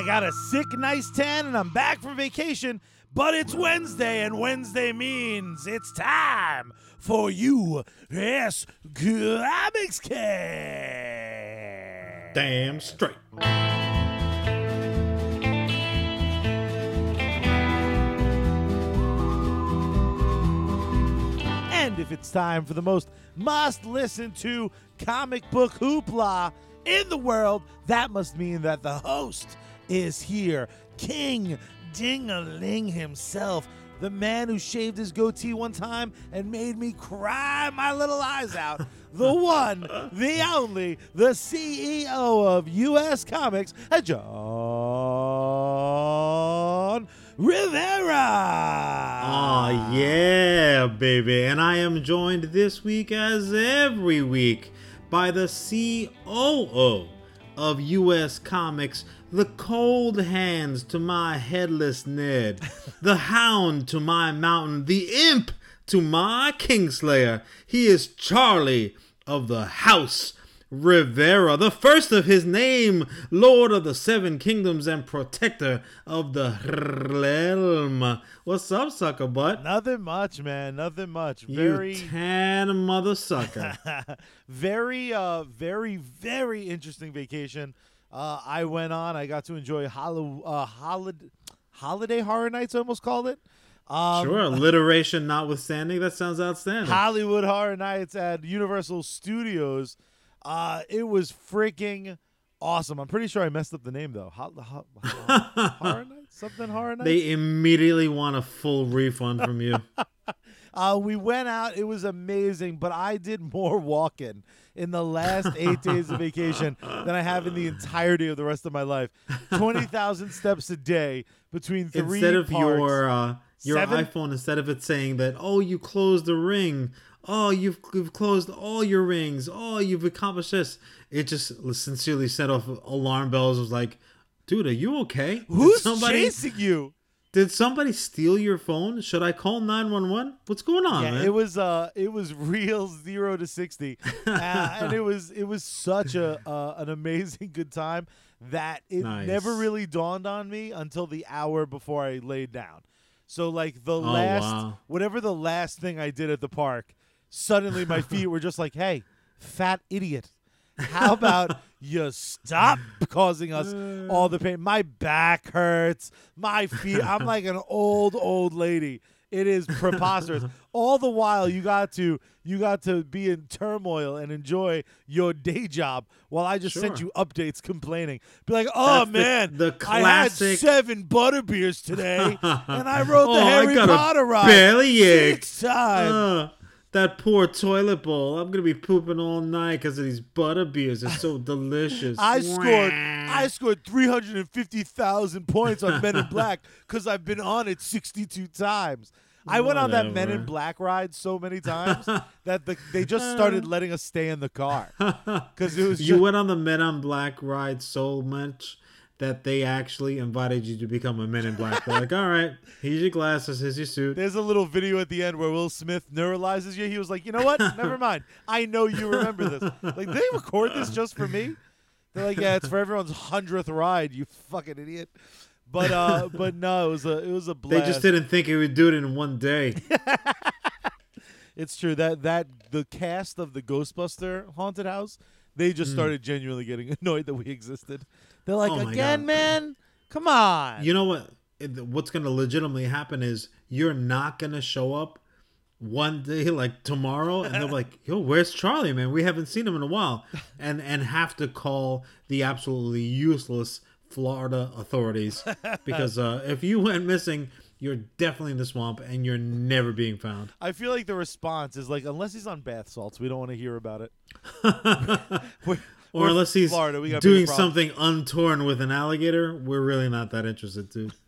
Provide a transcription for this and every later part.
I got a sick, nice tan, and I'm back from vacation. But it's Wednesday, and Wednesday means it's time for you. Yes, Comics Cast. Damn straight. And if it's time for the most must listen to comic book hoopla in the world, that must mean that the host is here. King Ding-a-ling himself. The man who shaved his goatee one time and made me cry my little eyes out. The one, the only, the CEO of US Comics, Jon Rivera. Aw, yeah, baby. And I am joined this week, as every week, by the COO of US Comics, the cold hands to my headless Ned, the hound to my mountain, the imp to my Kingslayer. He is Charlie of the House Rivera, the first of his name, Lord of the Seven Kingdoms and Protector of the Realm. What's up, sucker butt? Nothing much, man. Nothing much. You Very, tan mother sucker. very, uh, very, very interesting vacation. Uh, I went on. I got to enjoy holo- uh, holiday, holiday horror nights. I almost called it. Um, sure, alliteration notwithstanding, that sounds outstanding. Hollywood Horror Nights at Universal Studios. Uh, it was freaking awesome. I'm pretty sure I messed up the name though. Ho- ho- ho- horror Nights, something Horror Nights. they immediately want a full refund from you. Uh, we went out. It was amazing, but I did more walking in the last eight days of vacation than I have in the entirety of the rest of my life. Twenty thousand steps a day between three instead of parks. your uh, your Seven? iPhone, instead of it saying that, oh, you closed the ring. Oh, you've, you've closed all your rings. Oh, you've accomplished this. It just sincerely set off alarm bells. It was like, dude, are you okay? Did Who's somebody chasing you? did somebody steal your phone? Should I call nine one one? What's going on, yeah, man? it was uh, it was real zero to sixty, uh, and it was it was such a uh, an amazing good time that it Nice. never really dawned on me until the hour before I laid down. So like the Oh, last wow. whatever the last thing I did at the park, suddenly my feet were just like, "Hey, fat idiot." How about you stop causing us all the pain? My back hurts. My feet. I'm like an old old lady. It is preposterous. all the while you got to you got to be in turmoil and enjoy your day job while I just sent you updates complaining. Be like, "Oh That's the- man, the I had seven butter beers today, and I rode oh, the I Harry Potter ride bellyache. six times." Uh, that poor toilet bowl. I'm gonna be pooping all night because of these butter beers. They're so delicious. I scored I scored 350,000 points on Men in Black cuz I've been on it 62 times. I went on that Men in Black ride so many times that the, they just started letting us stay in the car cuz it was you just, went on the Men in Black ride so much that they actually invited you to become a Men in Black. They're like, all right, here's your glasses, here's your suit. there's a little video at the end where Will Smith neuralizes you. He was like, "You know what? Never mind. I know you remember this." Like they record this just for me. They're like, "Yeah, it's for everyone's 100th ride, you fucking idiot." But uh but no, it was a it was a blast. They just didn't think he would do it in one day. It's true that that the cast of the Ghostbuster haunted house, they just started genuinely getting annoyed that we existed. They're like, Hmm. Oh my again, God. man, come on. You know what? It- What's going to legitimately happen is you're not going to show up one day like tomorrow and they're like yo where's charlie man we haven't seen him in a while and and have to call the absolutely useless florida authorities because uh if you went missing you're definitely in the swamp and you're never being found I feel like the response is like, unless he's on bath salts, we don't want to hear about it. We're- or unless he's Florida, we doing something untorn with an alligator we're really not that interested dude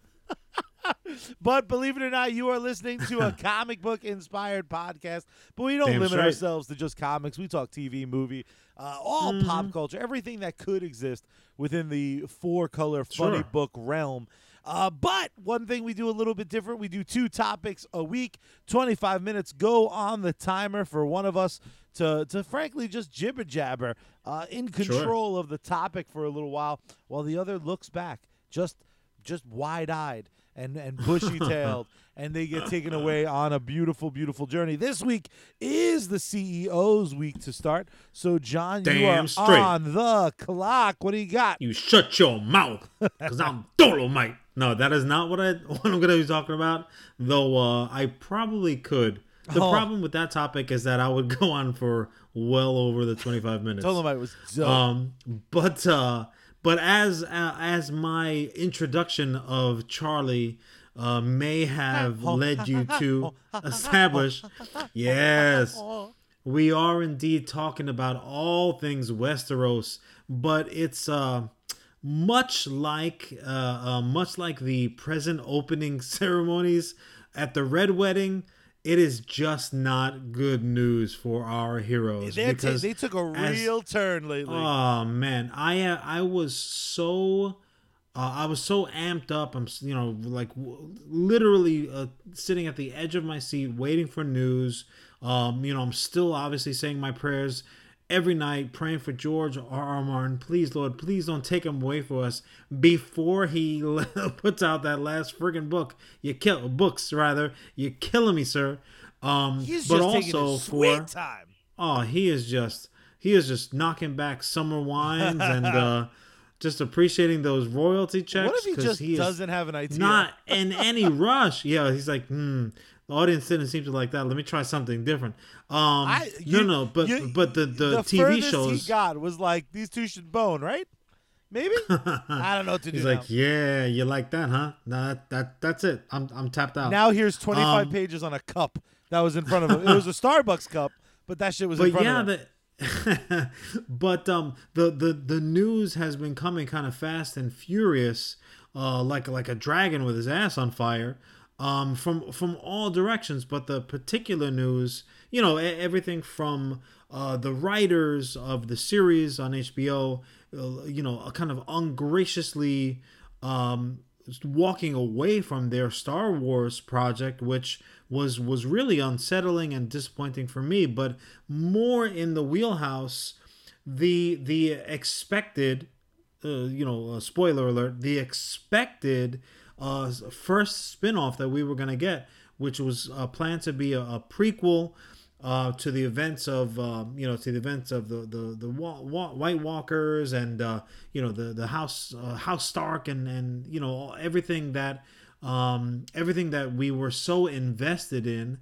But believe it or not, you are listening to a comic book inspired podcast. But we don't Damn limit straight. ourselves to just comics. We talk TV, movie, uh, all Mm-hmm. pop culture, everything that could exist within the four color funny Sure. book realm. Uh, but one thing we do a little bit different we do two topics a week, 25 minutes go on the timer for one of us to, to frankly just jibber jabber uh, in control of the topic for a little while while the other looks back just just wide eyed and and bushy tailed, and they get taken away on a beautiful, beautiful journey. This week is the CEO's week to start. So, Jon, you are straight. on the clock. What do you got? You shut your mouth, cause I'm Dolomite. No, that is not what I what I'm gonna be talking about. Though uh, I probably could. The Oh. problem with that topic is that I would go on for well over the 25 minutes. Dolomite was dope. Um, but uh, but as uh, as my introduction of Charlie uh, may have led you to establish, yes, we are indeed talking about all things Westeros, but it's uh much like uh, uh much like the present opening ceremonies at the Red Wedding. It is just not good news for our heroes they, because they took a as- real turn lately. Oh man, I uh, I was so uh, I was so amped up. I'm you know like w- literally uh, sitting at the edge of my seat waiting for news. Um, you know I'm still obviously saying my prayers every night, praying for George R. R. Martin. Please, Lord, please don't take him away from us before he puts out that last friggin' book. You kill books rather. You're killing me, sir. Um, He's but also for time. Oh, he is just he is just knocking back summer wines and uh just appreciating those royalty checks. What if he just is doesn't have an idea? not in any rush? Yeah, he's like, hmm. The audience didn't seem to like that. Let me try something different. Um, I, you- no, but you- but the the, the TV shows. he got was like these two should bone, right? Maybe I don't know what to do. He's now. like, yeah, you like that, huh? No, that, that that's it. I'm I'm tapped out. now here's 25 Um, pages on a cup that was in front of him. It was a Starbucks cup, but that shit was in but front yeah, of him. the but um the the the news has been coming kind of fast and furious, uh, like like a dragon with his ass on fire, um, from from all directions. But the particular news, you know, everything from uh, the writers of the series on HBO, uh, you know, kind of ungraciously um, walking away from their Star Wars project, which was was really unsettling and disappointing for me. But more in the wheelhouse, the the expected, uh, you know, uh, spoiler alert, the expected uh, first spinoff that we were gonna get, which was uh, planned to be a, a prequel uh, to the events of um, you know to the events of the the the wa- wa- White Walkers and uh, you know the the House uh, House Stark and and you know everything that um, everything that we were so invested in.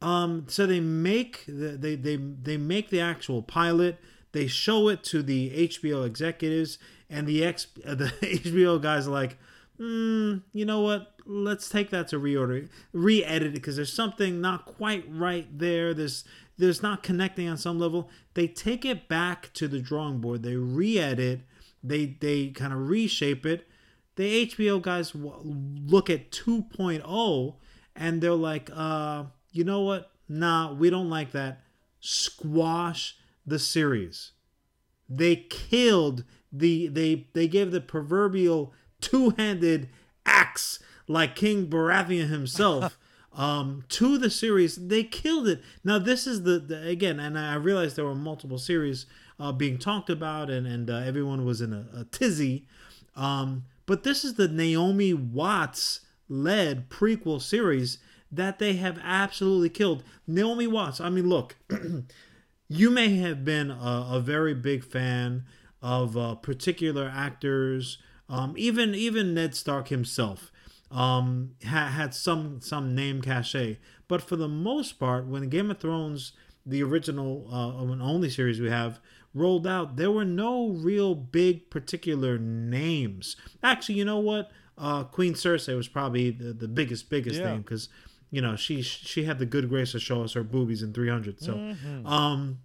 Um, so they make the, they they they make the actual pilot. They show it to the HBO executives, and the ex the HBO guys are like, mm, you know what? Let's take that to reorder, re-edit it because there's something not quite right there. There's there's not connecting on some level. They take it back to the drawing board. They re-edit. They they kind of reshape it. The HBO guys look at 2.0 and they're like, uh, you know what? Nah, we don't like that. Squash the series they killed the they they gave the proverbial two-handed axe like King Baratheon himself um to the series. They killed it. Now this is the, the again and I realized there were multiple series uh, being talked about and and uh, everyone was in a, a tizzy. Um but this is the Naomi Watts led prequel series that they have absolutely killed. Naomi Watts I mean look you may have been a, a very big fan of uh, particular actors, um, even even Ned Stark himself um, ha- had some some name cachet. But for the most part, when Game of Thrones, the original uh, and only series we have, rolled out, there were no real big particular names. Actually, you know what? Uh, Queen Cersei was probably the, the biggest biggest Yeah. name because you know she she had the good grace to show us her boobies in 300 so um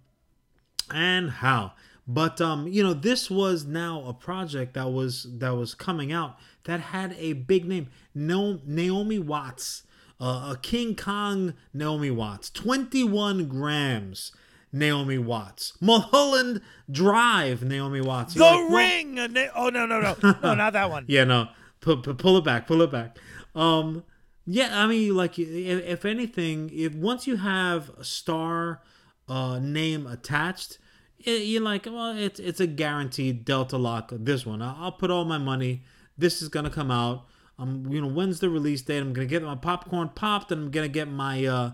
and how but um you know this was now a project that was that was coming out that had a big name no naomi watts uh, a king kong naomi watts 21 grams naomi watts mulholland drive naomi watts The You're like, ring. na- oh no no no no not that one. yeah, no. Pu- pu- pull it back. Pull it back. Um, yeah, I mean, like, if, anything, if once you have a star uh, name attached, you're like, well, it's it's a guaranteed Delta lock. This one, I'll, put all my money this is gonna come out. Um, you know, when's the release date? I'm gonna get my popcorn popped, and I'm gonna get my uh,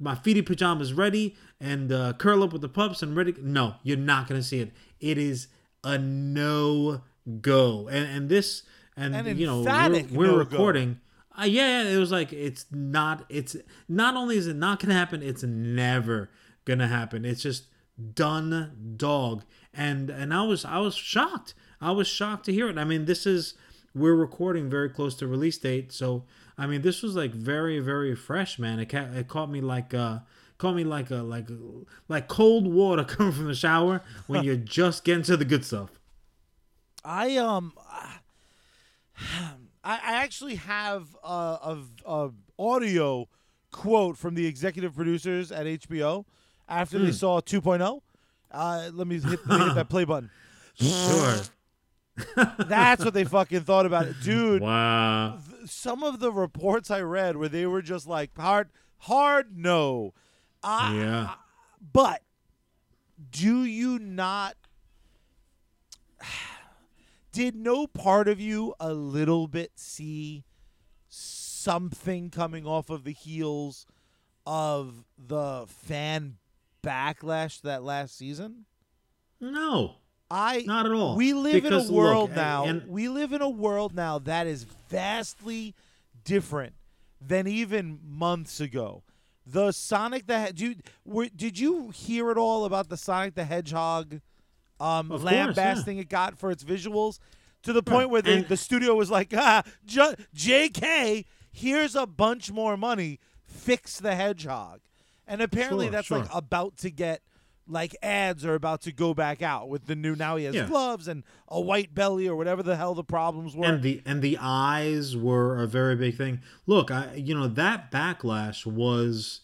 my feety pajamas ready and uh, curl up with the pups and ready. No, you're not gonna see it. It is a no go, and and this and An you know we're, we're no-go. recording. Uh, yeah, it was like it's not. It's not only is it not gonna happen, it's never gonna happen. It's just done, dog. And and I was I was shocked. I was shocked to hear it. I mean, this is we're recording very close to release date, so I mean, this was like very very fresh, man. It ca- it caught me like uh caught me like a like like cold water coming from the shower when you're just getting to the good stuff. I um, I, I actually have a, a, a audio quote from the executive producers at HBO after Hmm. they saw 2.0. Uh, let me hit, let me hit that play button. Sure. That's what they fucking thought about it, dude. Wow. th- some of the reports I read where they were just like hard, hard no. I, Yeah. But do you not? Did no part of you a little bit see something coming off of the heels of the fan backlash to that last season? No. I Not at all. We live Because, in a world look, now. and- we live in a world now that is vastly different than even months ago. The Sonic the Hedgehog. Did, were, did you hear at all about the Sonic the Hedgehog um, lambasting it got for its visuals? To the point Right. where the, And- the studio was like, ah, J- JK, here's a bunch more money. Fix the Hedgehog. And apparently Sure, that's sure. like about to get like ads are about to go back out with the new now he has Yeah. gloves and a white belly or whatever the hell the problems were. and the and the eyes were a very big thing. Look, I you know that backlash was,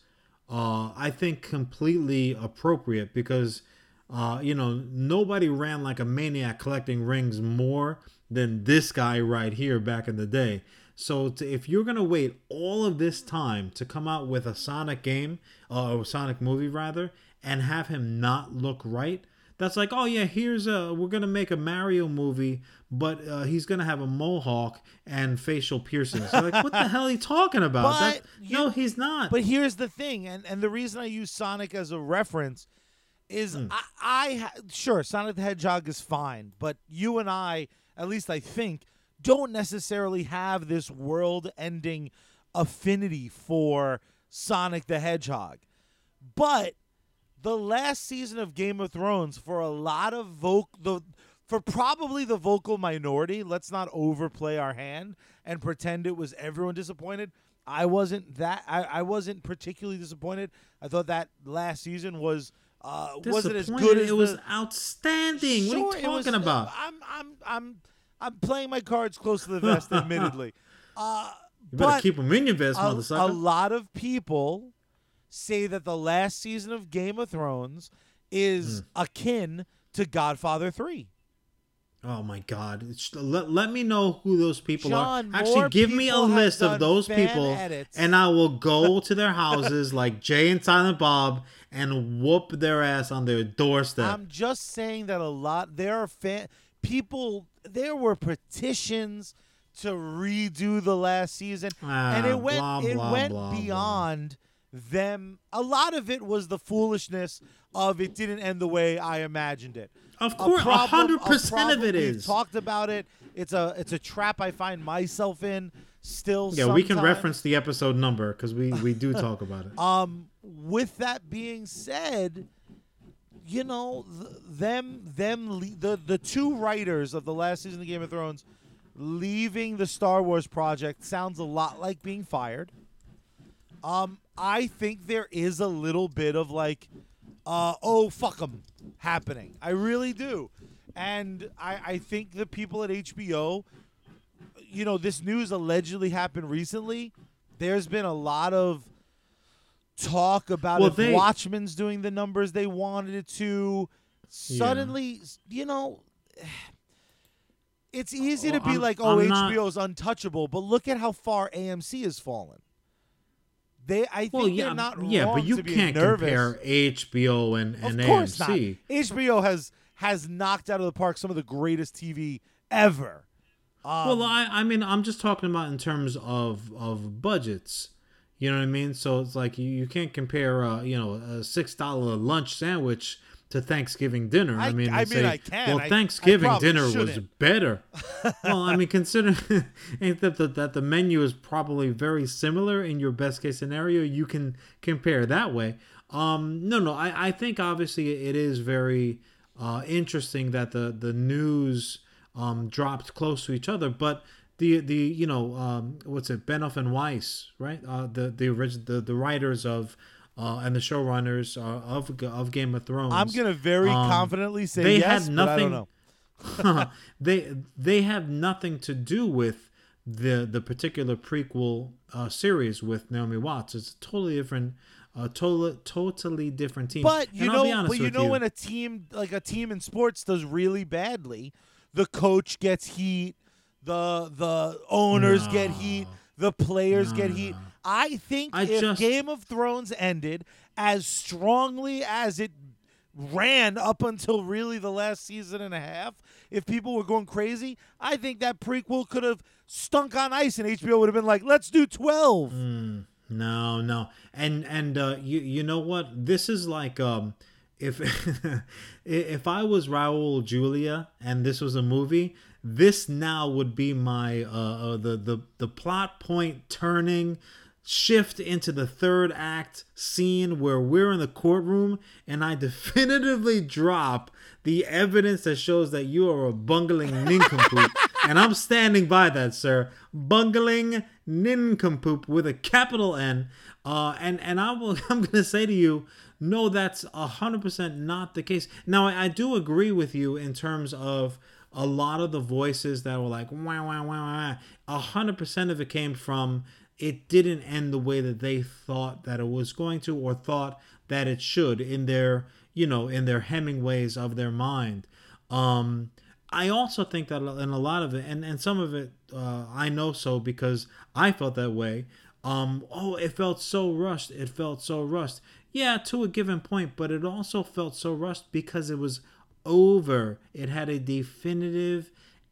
uh, I think completely appropriate because, uh, you know nobody ran like a maniac collecting rings more than this guy right here back in the day. So to, if you're gonna wait all of this time to come out with a Sonic game, uh, or Sonic movie rather, and have him not look right, that's like, oh yeah, here's a we're gonna make a Mario movie, but uh, he's gonna have a mohawk and facial piercings. You're like, what the hell are you talking about? But That- you- no, he's not. But here's the thing, and, and the reason I use Sonic as a reference is Hmm. I, I ha- sure Sonic the Hedgehog is fine, but you and I, at least I think, don't necessarily have this world-ending affinity for Sonic the Hedgehog. But the last season of Game of Thrones, for a lot of voc the for probably the vocal minority, let's not overplay our hand and pretend it was everyone disappointed. I wasn't that I, I wasn't particularly disappointed. I thought that last season was uh wasn't as good as it was outstanding. Sure, what are you was- talking about? I'm I'm I'm I'm playing my cards close to the vest, admittedly. Uh, You better keep them in your vest, a, motherfucker. a lot of people say that the last season of Game of Thrones is Hmm. akin to Godfather 3. Oh my God! Let, let me know who those people Sean, are. Actually, give me a list of those people, edits. and I will go to their houses like Jay and Silent Bob and whoop their ass on their doorstep. I'm just saying that a lot there are fan people there were petitions to redo the last season and Ah, it went blah, it blah, went blah, beyond them a lot of it was the foolishness of it didn't end the way I imagined it. Of course, hundred percent of it is. talked about it. It's a it's a trap I find myself in still yeah, we can reference the episode number because we we do talk about it. Um, with that being said, you know th- them them le- the the two writers of the last season of Game of Thrones leaving the Star Wars project sounds a lot like being fired. Um, I think there is a little bit of like, uh, oh fuck them, happening. I really do, and I I think the people at HBO you know, this news allegedly happened recently. There's been a lot of talk about Well, if they- Watchmen's doing the numbers they wanted it to. Suddenly, you know, it's easy to be I'm- like, "Oh, I'm not- HBO is untouchable," but look at how far AMC has fallen. They, I think Well, yeah, they're not yeah, but you can't nervous. compare HBO and, and of course AMC. not. HBO has has knocked out of the park some of the greatest TV ever. well, um, I I mean I'm just talking about in terms of of budgets. You know what I mean? So it's like you, you can't compare uh, you know a six dollar lunch sandwich to Thanksgiving dinner. I, I- mean, I mean, I can. Well, I- I Thanksgiving dinner was shouldn't. better. well, I mean, considering ain't that the, that the menu is probably very similar in your best case scenario, you can compare that way. Um, no, no, I, I think obviously it is very uh, interesting that the the news um, dropped close to each other, but the the you know um, what's it Benioff and Weiss right uh, the the original the, the writers of uh, and the showrunners uh, of of Game of Thrones. I'm gonna very Um, confidently say they yes, had but I don't nothing- know. they they have nothing to do with the the particular prequel uh, series with Naomi Watts. It's a totally different, uh, totally totally different team. But you And I'll be know, but you know when a team like a team in sports does really badly, the coach gets heat, the the owners get heat, the players get heat. I think I if just- Game of Thrones ended as strongly as it ran up until really the last season and a half, if people were going crazy, I think that prequel could have stunk on ice and HBO would have been like, "Let's do 12." Mm. No, no, and and uh, you you know what? This is like um, if if I was Raul Julia and this was a movie, this now would be my uh, uh the the the plot point turning shift into the third act scene where we're in the courtroom and I definitively drop the evidence that shows that you are a bungling nincompoop. and I'm standing by that, sir. Bungling nincompoop with a capital N. Uh, and and I will, I'm going to say to you, no, that's a 100% not the case. Now, I, I do agree with you in terms of a lot of the voices that were like, wow, wow, wow, wow. 100% of it came from it didn't end the way that they thought that it was going to or thought that it should in their you know in their hemingways of their mind. Um i also think that in a lot of it and and some of it uh, i know so because i felt that way. Um oh it felt so rushed. It felt so rushed. Yeah to a given point but it also felt so rushed because it was over. It had a definitive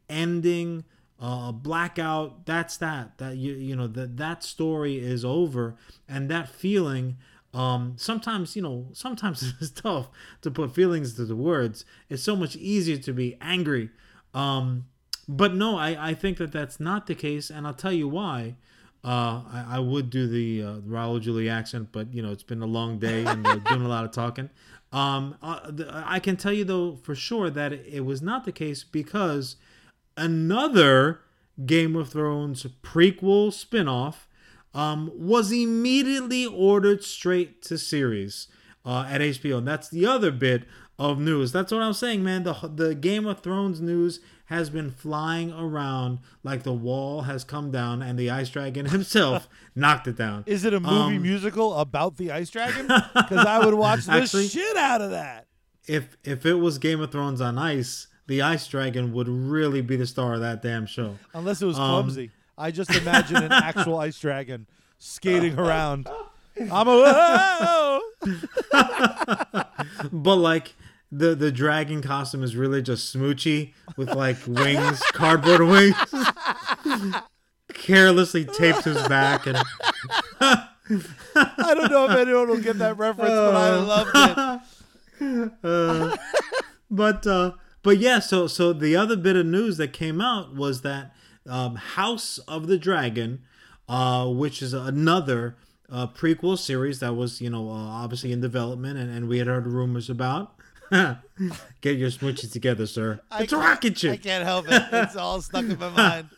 ending uh, blackout. That's that. That you you know that that story is over. And that feeling um sometimes you know sometimes it's tough to put feelings to the words. It's so much easier to be angry. Um but no i i think that that's not the case. And i'll tell you why. Uh, I, I would do the uh, Raul Julia accent, but you know it's been a long day and doing a lot of talking. Um, uh, I can tell you though for sure that it was not the case because another Game of Thrones prequel spinoff um, was immediately ordered straight to series uh, at HBO, and that's the other bit of news. That's what I'm saying, man. The the Game of Thrones news has been flying around like the wall has come down and the ice dragon himself knocked it down. Is it a movie Um, musical about the ice dragon? Because I would watch the Actually- shit out of that. If if it was Game of Thrones on ice, the ice dragon would really be the star of that damn show. Unless it was Um, clumsy. I just imagine an actual ice dragon skating around. I'm a whoa! But like the the dragon costume is really just smoochy with like wings, cardboard wings, carelessly taped to his back, and I don't know if anyone will get that reference, but I loved it. uh, but uh, but yeah. So so the other bit of news that came out was that um, House of the Dragon, uh, which is another uh, prequel series that was you know uh, obviously in development, and, and we had heard rumors about. Get your smooches together, sir. I it's a rocket ship. I can't help it. It's all stuck in my mind.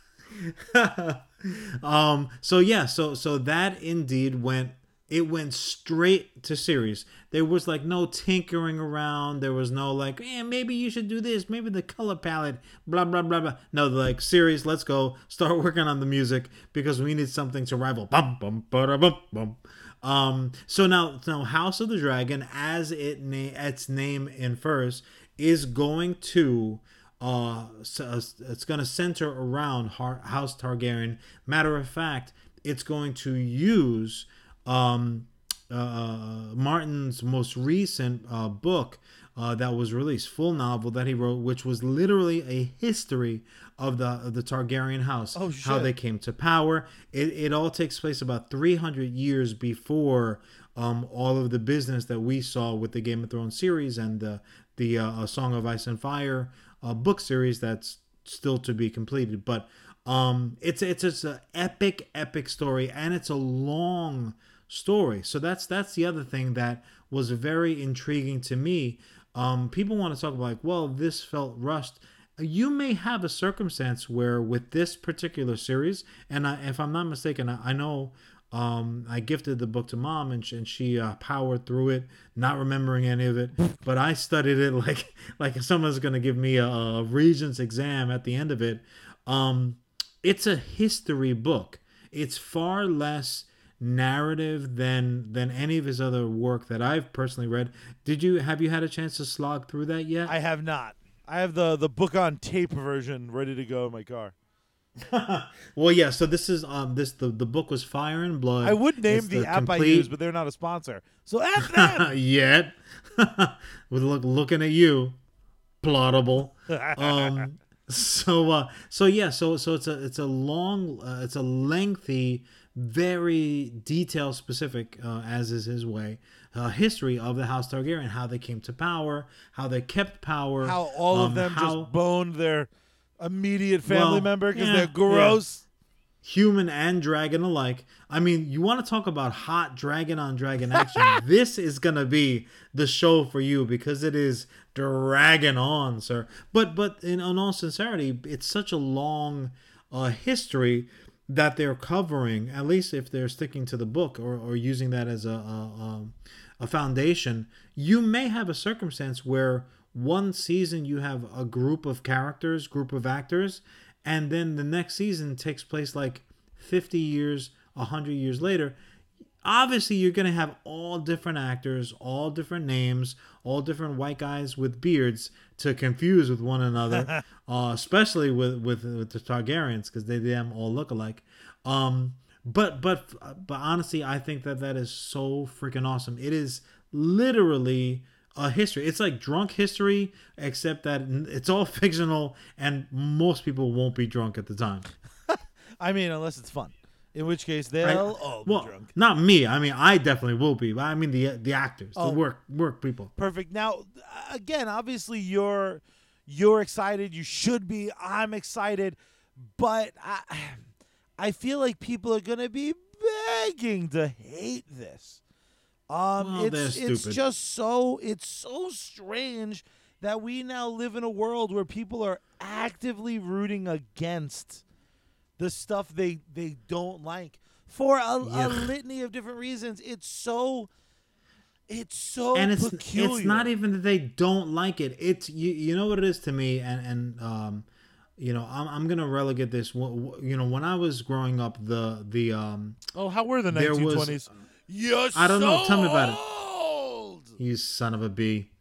um so yeah so so that indeed went it went straight to series there was like no tinkering around there was no like eh, maybe you should do this maybe the color palette blah blah blah blah no like series let's go start working on the music because we need something to rival bum bum bum bum um so now now house of the dragon as it na- its name infers is going to uh, so it's going to center around House Targaryen. Matter of fact, it's going to use um, uh, Martin's most recent uh, book uh, that was released, full novel that he wrote, which was literally a history of the of the Targaryen house, Oh, how they came to power. It, it all takes place about 300 years before um, all of the business that we saw with the Game of Thrones series and the the uh, Song of Ice and Fire uh, book series that's still to be completed. But um, it's it's it's an epic epic story and it's a long story. So that's that's the other thing that was very intriguing to me. Um, people want to talk about like, well, this felt rushed. You may have a circumstance where with this particular series, and I, if I'm not mistaken, I, I know um, I gifted the book to mom, and she, and she uh, powered through it, not remembering any of it. But I studied it like like someone's gonna give me a, a regents exam at the end of it. Um, it's a history book. It's far less narrative than than any of his other work that I've personally read. Did you have you had a chance to slog through that yet? I have not. I have the the book on tape version ready to go in my car. well, yeah. So this is um this the the book was Fire and Blood. I would name It's the, app I use, but they're not a sponsor. So F them. yet. With look looking at you, plottable. Um, so uh, so yeah, so so it's a it's a long, uh, it's a lengthy, very detail specific, uh, as is his way, uh, history of the House Targaryen, how they came to power, how they kept power, How all um, of them how- just boned their immediate family Well, member because yeah, they're gross. human and dragon alike. I mean, you want to talk about hot dragon on dragon action. this is gonna be the show for you because it is dragon on, sir. But but in, in all sincerity, it's such a long uh, history that they're covering. At least if they're sticking to the book or, or using that as a, a um, a foundation, you may have a circumstance where one season you have a group of characters, group of actors, and then the next season takes place like 50 years, 100 years later. Obviously, you're going to have all different actors, all different names, all different white guys with beards to confuse with one another, uh, especially with, with, with the Targaryens because they them all look alike. Um, but but but honestly, I think that that is so freaking awesome. It is literally a history. It's like drunk history, except that it's all fictional, and most people won't be drunk at the time. I mean, unless it's fun, in which case they'll all be well, drunk. not me. I mean, I definitely will be. But I mean the the actors, Oh. the work work people. Perfect. Now, again, obviously you're you're excited. You should be. I'm excited, but I I feel like people are gonna be begging to hate this. Um, Well, it's it's just so it's so strange that we now live in a world where people are actively rooting against the stuff they they don't like for a, a litany of different reasons. It's so it's so and it's peculiar. it's not even that they don't like it. It's you you know what it is to me, and and um, you know I'm I'm gonna relegate this. Wh- wh- You know when I was growing up, the the um Oh, how were the There was- 1920s? You're I don't know. Tell me about it. old. You son of a bee.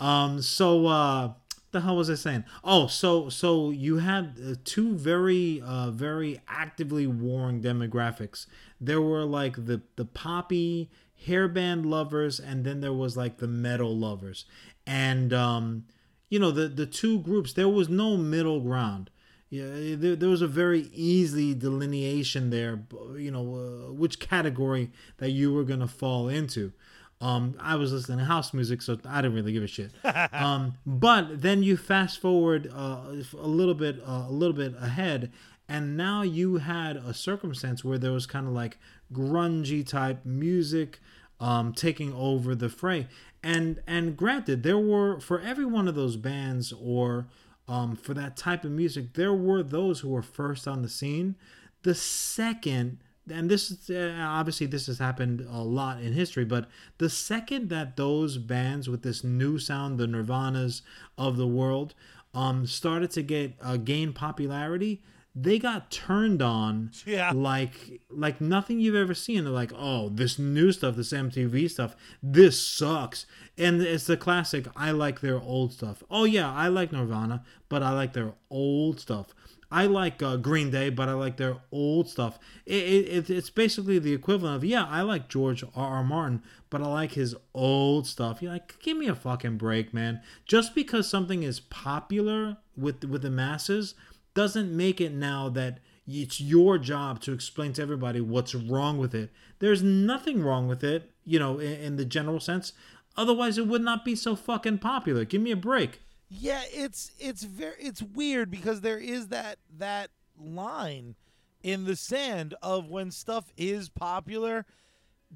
Um. So, uh, the hell was I saying? Oh, so so you had uh, two very uh very actively warring demographics. There were like the the poppy hairband lovers, and then there was like the metal lovers, and um, you know the the two groups. There was no middle ground. Yeah, there, there was a very easy delineation there. You know, uh, which category that you were gonna fall into. Um, I was listening to house music, so I didn't really give a shit. um, but then you fast forward uh, a little bit, uh, a little bit ahead, and now you had a circumstance where there was kind of like grungy type music um, taking over the fray. And and granted, there were for every one of those bands or um, for that type of music, there were those who were first on the scene. The second, and this is uh, obviously this has happened a lot in history, but the second that those bands with this new sound, the Nirvanas of the world, um, started to get uh, gain popularity, they got turned on Yeah. like like nothing you've ever seen. They're like, oh, this new stuff, this MTV stuff, this sucks. And it's the classic. I like their old stuff. Oh yeah, I like Nirvana, but I like their old stuff. I like uh, Green Day, but I like their old stuff. It, it, it's basically the equivalent of yeah, I like George R. R. Martin, but I like his old stuff. You're like, give me a fucking break, man. Just because something is popular with with the masses doesn't make it now that it's your job to explain to everybody what's wrong with it. There's nothing wrong with it, you know, in, in the general sense. Otherwise, it would not be so fucking popular. Give me a break. Yeah, it's it's very it's weird because there is that that line in the sand of when stuff is popular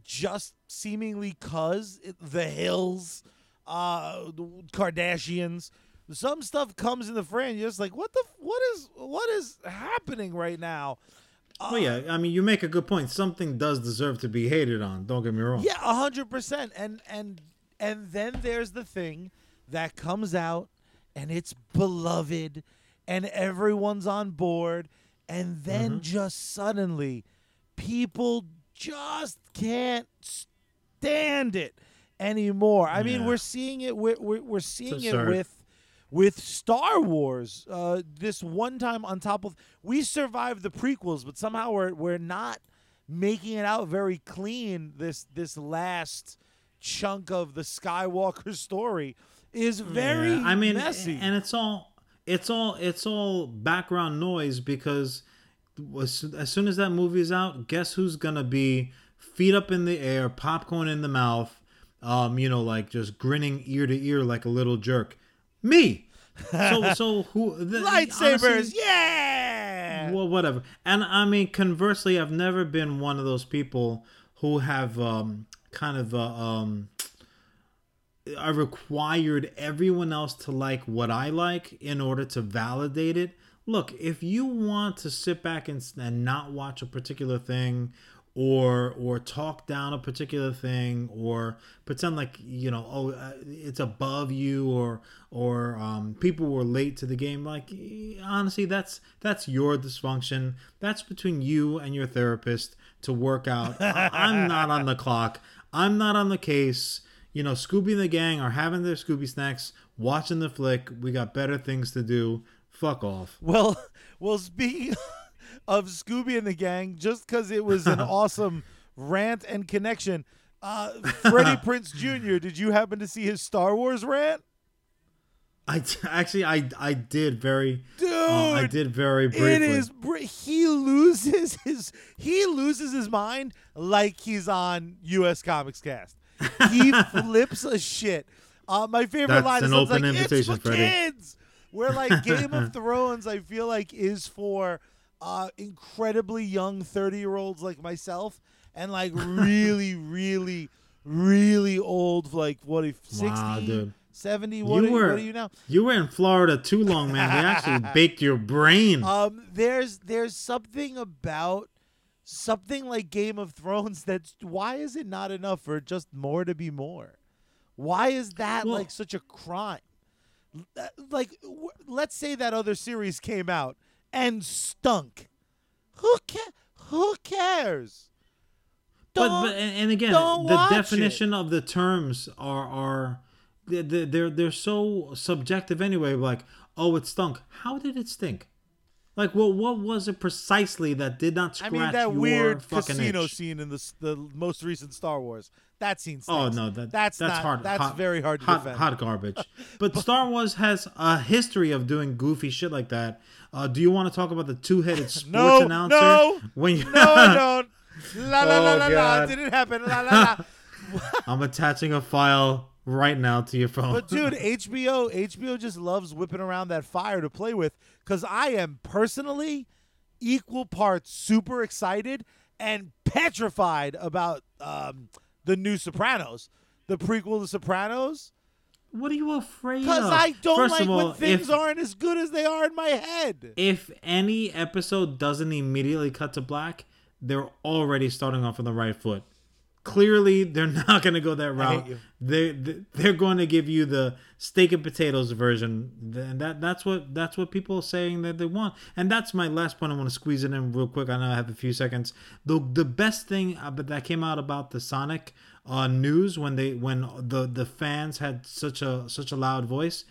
just seemingly cuz the hills uh the Kardashians some stuff comes in the frame you're just like what the what is what is happening right now Well, yeah, I mean, you make a good point. Something does deserve to be hated on. Don't get me wrong. Yeah, a hundred percent. And and and then there's the thing that comes out and it's beloved and everyone's on board and then Mm-hmm. just suddenly people just can't stand it anymore. I mean, we're seeing it we're, we're, we're seeing it with with Star Wars, uh, this one time on top of we survived the prequels, but somehow we're we're not making it out very clean. This this last chunk of the Skywalker story is very Yeah, I mean, messy. and it's all it's all it's all background noise because as, soon as that movie is out, guess who's gonna be feet up in the air, popcorn in the mouth, um, you know, like just grinning ear to ear like a little jerk. Me. So so who the, Lightsabers, honestly- yeah. well, whatever. And I mean, conversely, I've never been one of those people who have um, kind of uh, um, I required everyone else to like what I like in order to validate it. Look, if you want to sit back and, and not watch a particular thing, or or talk down a particular thing, or pretend like you know, oh, uh, it's above you, or or um, people were late to the game, like honestly, that's that's your dysfunction. That's between you and your therapist to work out. I'm not on the clock. I'm not on the case you know, Scooby and the gang are having their Scooby snacks, watching the flick. We got better things to do. Fuck off. Well, well, speaking of Scooby and the gang, just because it was an awesome rant and connection, uh, Freddie Prinze Jr. Did you happen to see his Star Wars rant, I actually I I did very dude? uh, I did very briefly. It is. br- He loses his. He loses his mind like he's on U.S. Comics Cast. He flips a shit. Uh, my favorite That's line is an something open like, "It's for Freddie." kids." Where like Game of Thrones, I feel like is for uh, incredibly young thirty-year-olds like myself, and like really, really, really old, like what if 60, Wow, dude. 70? What, You are, were- what are you now? You were in Florida too long, man. They actually baked your brain. Um, there's there's something about something like Game of Thrones that's why is it not enough for just more to be more? Why is that Well- like such a crime? Uh, Like, w- let's say that other series came out and stunk. Who ca- Who cares? but Don't- but and, and again, the definition of the terms are are they're, they're they're so subjective anyway. Like, oh, it stunk. How did it stink? Like, well, what was it precisely that did not scratch I mean that weird casino itch? scene in the the most recent Star Wars. That scene. Oh no, that that's that's not, hard. That's hot- very hard to hot, defend. hot garbage. But Star Wars has a history of doing goofy shit like that. Uh, do you want to talk about the two-headed sports No, announcer? no, when you, No, I don't. La la la Oh, la la. God. It didn't happen. La la la. I'm attaching a file right now to your phone. But dude, HBO HBO just loves whipping around that fire to play with because I am personally equal parts super excited and petrified about um, the new Sopranos, the prequel to Sopranos, what are you afraid because of? I don't First like all, when things if, aren't as good as they are in my head. if any episode doesn't immediately cut to black, they're already starting off on the right foot. Clearly, they're not going to go that route. They they- they're going to give you the steak and potatoes version, and that that's what that's what people are saying that they want. And that's my last point. I want to squeeze it in real quick. I know I have a few seconds. The the best thing uh, but that came out about the Sonic uh, news when they when the the fans had such a such a loud voice,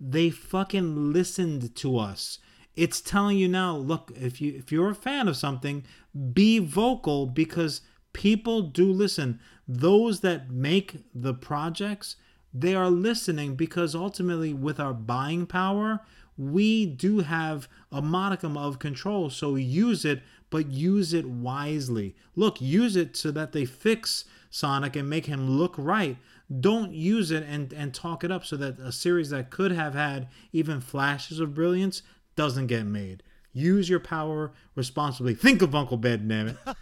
they fucking listened to us it's telling you now, look, if you if you're a fan of something, be vocal because people do listen. Those that make the projects, they are listening because ultimately with our buying power, we do have a modicum of control. So use it, but use it wisely. Look, use it so that they fix Sonic and make him look right. Don't use it and, and talk it up so that a series that could have had even flashes of brilliance doesn't get made. Use your power responsibly. Think of Uncle Ben, damn it.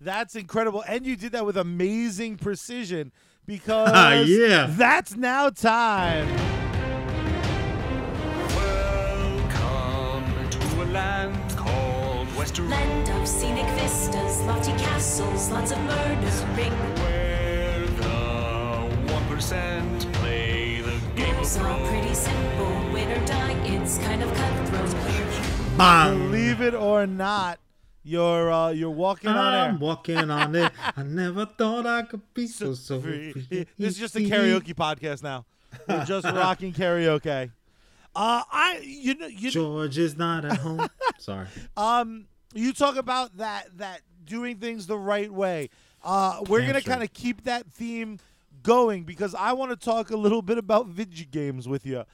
That's incredible. And you did that with amazing precision because Yeah. that's now time. Welcome to a land called Westeros, Land of scenic vistas, lofty castles, lots of murdering. where the one percent play the game of are pretty simple. Win or die, it's kind of cutthroat. Clear. Believe it or not, you're uh, you're walking on air. I'm walking on it. I never thought I could be so so free. free. This is just a karaoke podcast now. We're just rocking karaoke. Uh, I you know you George is not at home. Sorry. um you talk about that that doing things the right way. Uh, we're Damn gonna straight. kind of keep that theme going because I want to talk a little bit about video games with you.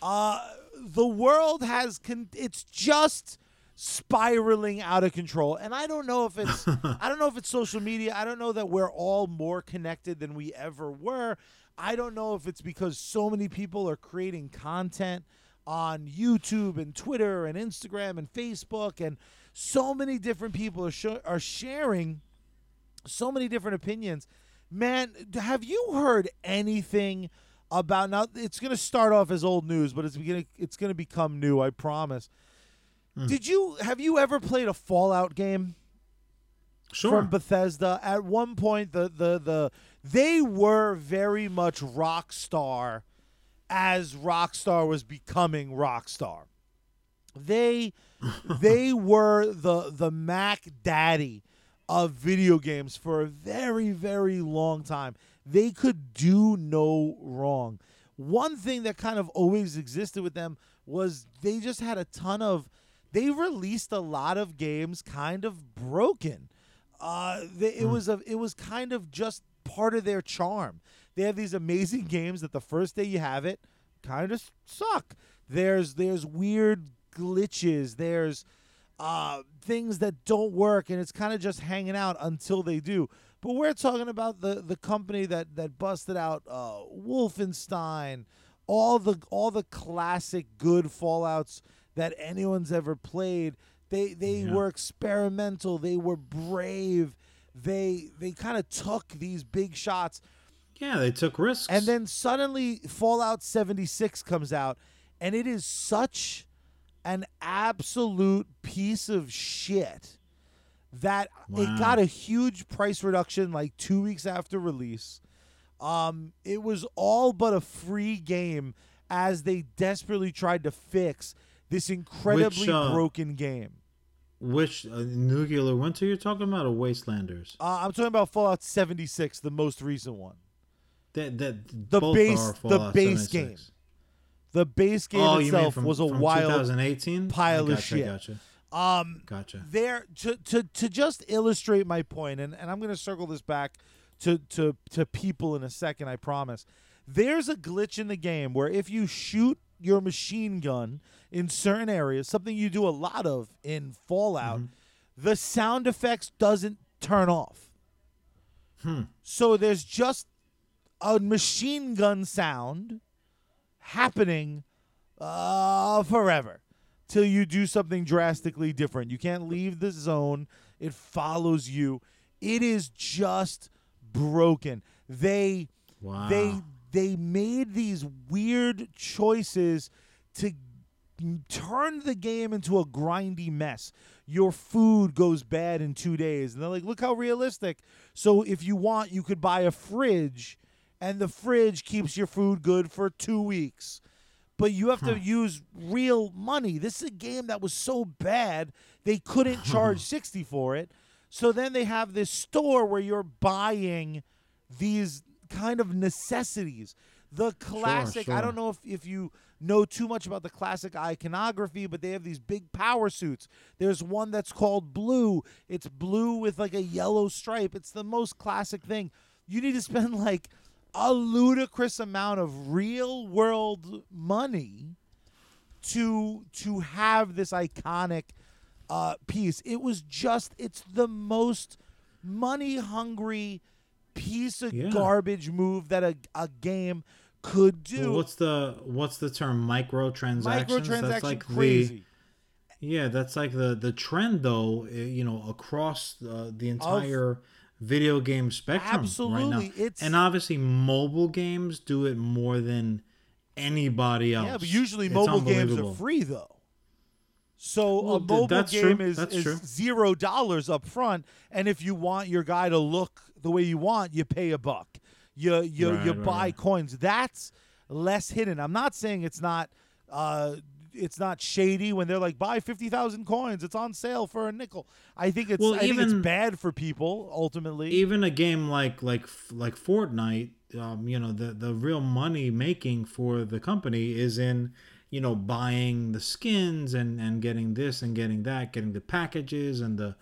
Uh, the world has con- it's just spiraling out of control and i don't know if it's i don't know if it's social media i don't know that we're all more connected than we ever were i don't know if it's because so many people are creating content on youtube and twitter and instagram and facebook and so many different people are, sho- are sharing so many different opinions. Man, have you heard anything about now? It's going to start off as old news, but it's going to it's going to become new. I promise. Hmm. Did you have you ever played a Fallout game Sure. from Bethesda? At one point, the the the they were very much Rockstar as Rockstar was becoming Rockstar. They they were the the Mac Daddy of video games for a very very long time. They could do no wrong. One thing that kind of always existed with them was they just had a ton of they released a lot of games kind of broken. Uh, they, it was a it was kind of just part of their charm. They have these amazing games that the first day you have it kind of suck. There's there's weird glitches. There's uh, things that don't work, and it's kind of just hanging out until they do. But we're talking about the the company that that busted out uh, Wolfenstein, all the all the classic good Fallout's that anyone's ever played. They they Yeah. were experimental. They were brave. They they kind of took these big shots. yeah, they took risks. And then suddenly Fallout 76 comes out, and it is such an absolute piece of shit that it got a huge price reduction like two weeks after release. Um, it was all but a free game as they desperately tried to fix this incredibly uh, broken game. Which uh, nuclear winter you're talking about, or Wastelanders? Uh, I'm talking about Fallout 76, the most recent one. That that The base- the base 76. The base game oh, itself from, was a wild 2018 pile of shit. Gotcha. Um, Gotcha. there to, to to just illustrate my point, and, and I'm going to circle this back to, to to people in a second. I promise. There's a glitch in the game where if you shoot your machine gun in certain areas, something you do a lot of in Fallout, the sound effects doesn't turn off. So there's just a machine gun sound happening uh, forever till you do something drastically different. You can't leave the zone. It follows you. It is just broken. They Wow. they they made these weird choices to turn the game into a grindy mess. Your food goes bad in 2 days. And they're like, "Look how realistic." So if you want, you could buy a fridge and the fridge keeps your food good for 2 weeks but you have to hmm. use real money. This is a game that was so bad they couldn't charge 60 for it. So then they have this store where you're buying these kind of necessities. The classic, I sure. don't know if, if you know too much about the classic iconography, but they have these big power suits. There's one that's called Blue. It's blue with like a yellow stripe. It's the most classic thing. You need to spend like a ludicrous amount of real world money to to have this iconic uh, piece. It was just it's the most money hungry piece of Yeah. garbage move that a, a game could do. Well, what's the what's the term microtransactions? Microtransaction That's like crazy. the yeah, that's like the the trend though. eh, You know, across uh, the entire video game spectrum right now. it's- and obviously mobile games do it more than anybody else. yeah, but usually It's mobile games are free though. So Well, a mobile game true. is, is zero dollars up front, and if you want your guy to look the way you want, you pay a buck. You you Right, you right, buy right. coins. That's less hidden. I'm not saying it's not uh it's not shady when they're like buy fifty thousand coins. It's on sale for a nickel. I think it's Well, I think it's even- bad for people ultimately. even a game like like like Fortnite, um, you know, the the real money making for the company is in you know buying the skins and and getting this and getting that, getting the packages and the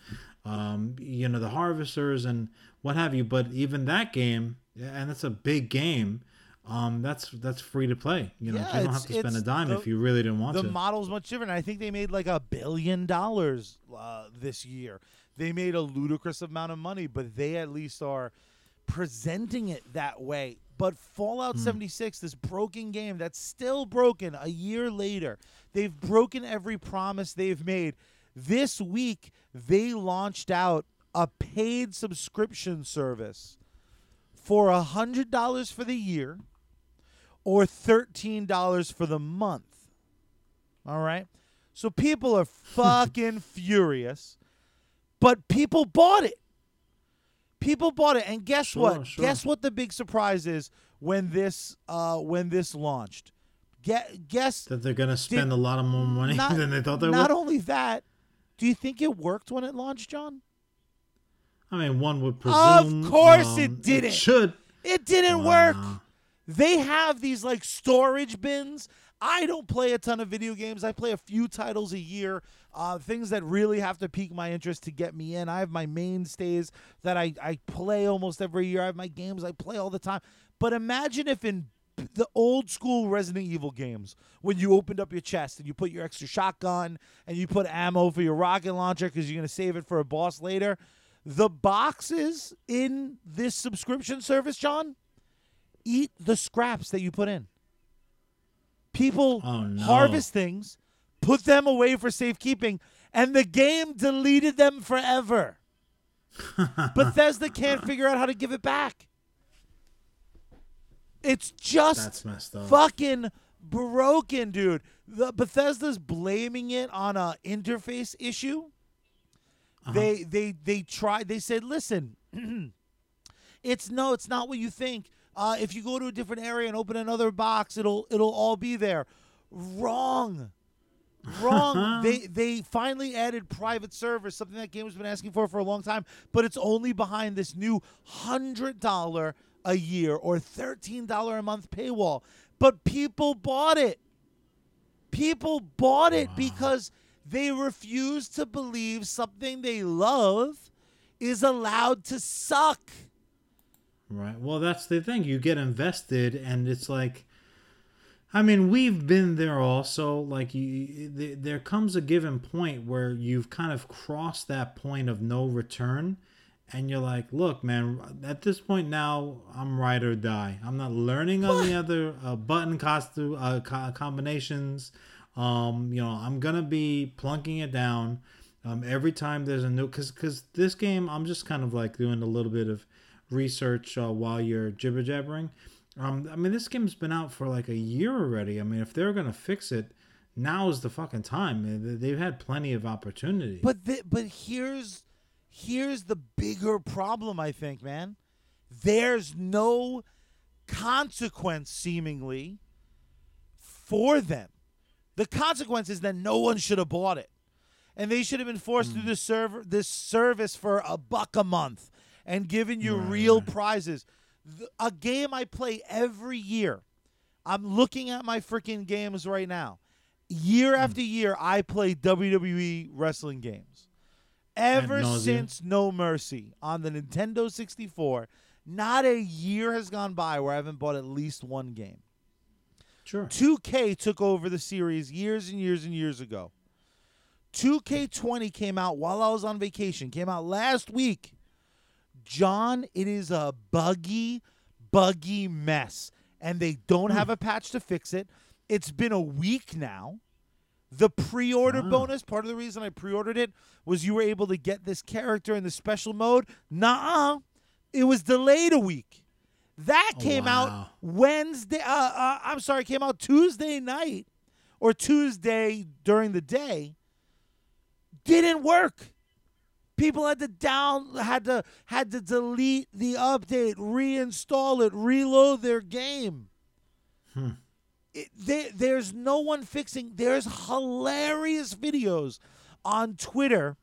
um, you know the harvesters and what have you. But even that game, and it's a big game. Um, that's that's free to play. You know, Yeah, you don't have to spend a dime the- if you really didn't want the to. The model's much different. I think they made like a billion dollars uh, this year. They made a ludicrous amount of money, but they at least are presenting it that way. But Fallout 76, this broken game that's still broken a year later, they've broken every promise they've made. This week, they launched out a paid subscription service for $100 for the year or $13 for the month. All right? So people are fucking furious, but people bought it. People bought it, and guess Sure, what? sure. Guess what the big surprise is when this uh when this launched. Get guess that they're gonna spend a lot of more money not, than they thought they not would. only that, do you think it worked when it launched, Jon? I mean, one would presume. Of course it um, didn't. It should. It didn't work. They have these like storage bins. I don't play a ton of video games. I play a few titles a year. Uh, things that really have to pique my interest to get me in. I have my mainstays that I, I play almost every year. I have my games I play all the time. But imagine if in the old school Resident Evil games, when you opened up your chest and you put your extra shotgun and you put ammo for your rocket launcher because you're going to save it for a boss later, the boxes in this subscription service, Jon, eat the scraps that you put in. People Oh, no. harvest things, put them away for safekeeping, and the game deleted them forever. Bethesda can't figure out how to give it back. It's just That's messed up. fucking broken, dude. The Bethesda's blaming it on a interface issue. Uh-huh. They they they tried. They said, "Listen, it's no, it's not what you think. Uh, if you go to a different area and open another box, it'll it'll all be there." Wrong. Wrong. they they finally added private servers, something that game has been asking for for a long time, but it's only behind this new hundred dollar a year or thirteen dollar a month paywall. But people bought it. People bought it because they refuse to believe something they love is allowed to suck. Right. Well, that's the thing. You get invested, and it's like, I mean, we've been there also. Like, you, th- there comes a given point where you've kind of crossed that point of no return, and you're like, look, man, at this point now, I'm ride or die. I'm not learning on the other uh, button costume uh, co- combinations. Um, you know, I'm gonna be plunking it down. Um, every time there's a new, cause, cause this game, I'm just kind of like doing a little bit of research uh, while you're jibber jabbering. Um, I mean, this game's been out for like a year already. I mean, if they're gonna fix it, now is the fucking time. They- They've had plenty of opportunity. But the, but here's here's the bigger problem I think, man. There's no consequence seemingly for them. The consequence is that no one should have bought it. And they should have been forced to do mm. this server this service for a buck a month and given you real prizes. Th- A game I play every year I'm looking at my freaking games right now. Year mm. after year, I play WWE wrestling games. Ever since No Mercy on the Nintendo 64, not a year has gone by where I haven't bought at least one game. Sure. 2K took over the series years and years and years ago. 2K20 came out while I was on vacation, came out last week. Jon, it is a buggy, buggy mess. And they don't have a hmm. patch to fix it. It's been a week now. The pre order Wow. Ah. bonus, part of the reason I pre ordered it was you were able to get this character in the special mode. Nah, it was delayed a week. That Oh, came wow. out Wednesday. Uh, uh, I'm sorry, came out Tuesday night or Tuesday during the day. Didn't work. People had to down had to had to delete the update, reinstall it, reload their game. It, there, there's no one fixing. There's hilarious videos on Twitter.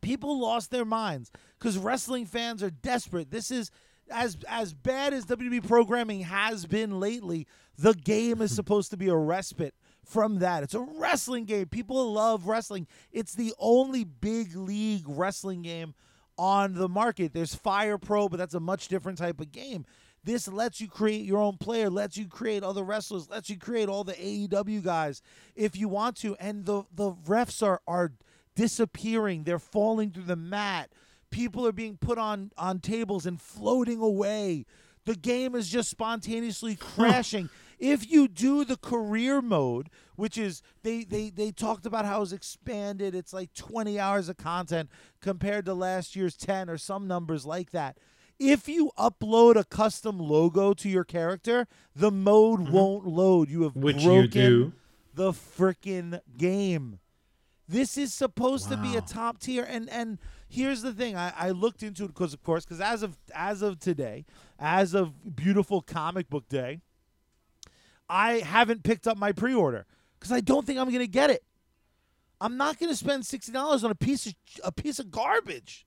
People lost their minds because wrestling fans are desperate. This is as as bad as WWE programming has been lately. The game is supposed to be a respite from that. It's a wrestling game. People love wrestling. It's the only big league wrestling game on the market. There's Fire Pro, but that's a much different type of game. This lets you create your own player, lets you create other wrestlers, lets you create all the AEW guys if you want to. And the the refs are are disappearing. They're falling through the mat. People are being put on on tables and floating away. The game is just spontaneously crashing. if you do the career mode, which is they, they they talked about how it's expanded, it's like 20 hours of content compared to last year's 10 or some numbers like that. If you upload a custom logo to your character, the mode won't load. You have Mm-hmm. Which you broken do. the freaking game. This is supposed to be a top tier, and and here's the thing: I, I looked into it because, of course, because as of as of today, as of beautiful comic book day, I haven't picked up my pre-order because I don't think I'm gonna get it. I'm not gonna spend sixty dollars on a piece of a piece of garbage,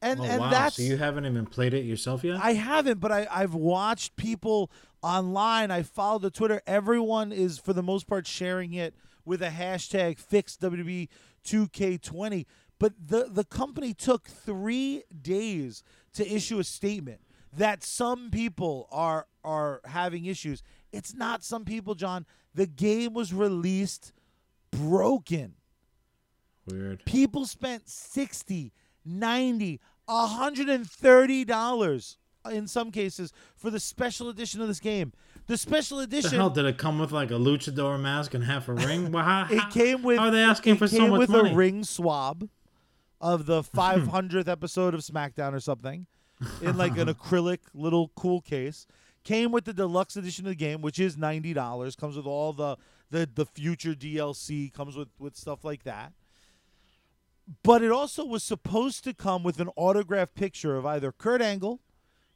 and Oh and wow! that's so you haven't even played it yourself yet? I haven't, but I, I've watched people online. I follow the Twitter. Everyone is, for the most part, sharing it with a hashtag fix WWE 2K20. But the, the company took three days to issue a statement that some people are are having issues. It's not some people, Jon. The game was released broken Weird. people spent 60 90 130 dollars in some cases for the special edition of this game the special edition. The hell did it come with like a luchador mask and half a ring? Well, how, it came with How are they asking for so much with money? a ring swab of the 500th episode of smackdown or something in like an acrylic little cool case came with the deluxe edition of the game which is $90 comes with all the the, the future dlc comes with with stuff like that but it also was supposed to come with an autographed picture of either Kurt Angle,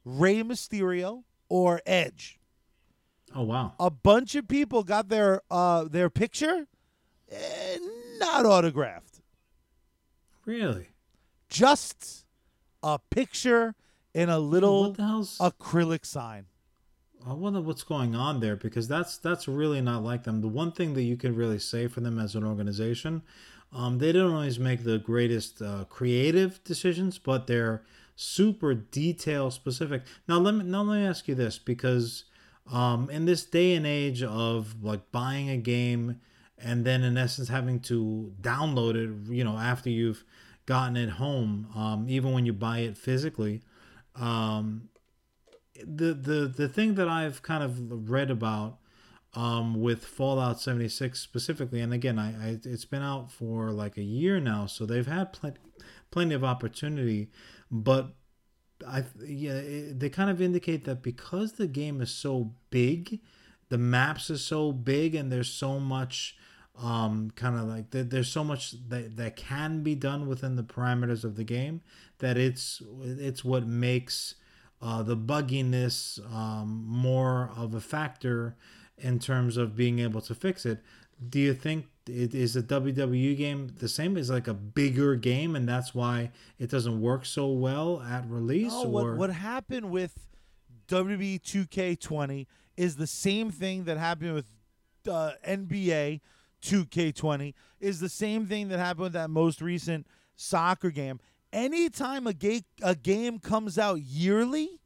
Rey Mysterio, or Edge. Oh wow! A bunch of people got their uh, their picture, eh, not autographed, Really? just a picture in a little what the hell's? acrylic sign. I wonder what's going on there because that's that's really not like them. The one thing that you can really say for them as an organization, um, they don't always make the greatest uh, creative decisions, but they're super detail specific. Now let me now let me ask you this because um, in this day and age of like buying a game and then in essence having to download it, you know, after you've gotten it home, um, even when you buy it physically. Um, the the the thing that I've kind of read about um, with Fallout 76 specifically, and again, I, I it's been out for like a year now, so they've had plenty plenty of opportunity, but I yeah it, they kind of indicate that because the game is so big, the maps are so big, and there's so much um kind of like there, there's so much that that can be done within the parameters of the game that it's it's what makes uh, the bugginess um, more of a factor in terms of being able to fix it. Do you think it is a WWE game the same as like a bigger game, and that's why it doesn't work so well at release? No, or what what happened with WWE 2K20 is the same thing that happened with uh, NBA 2K20 is the same thing that happened with that most recent soccer game. Anytime a, ga- a game comes out yearly,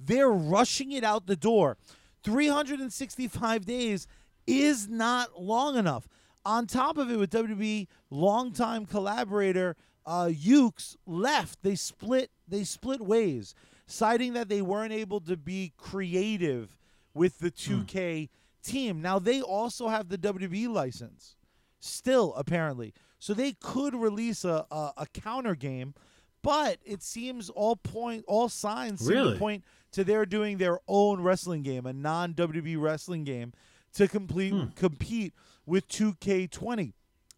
they're rushing it out the door. 365 days is not long enough. On top of it, with WWE longtime collaborator uh, Yuke's left, they split. They split ways, citing that they weren't able to be creative with the 2K team. Now they also have the WWE license, still apparently, so they could release a a, a counter game. But it seems all point all signs seem to point to their doing their own wrestling game, a non WWE wrestling game, to complete hmm. compete with 2K20.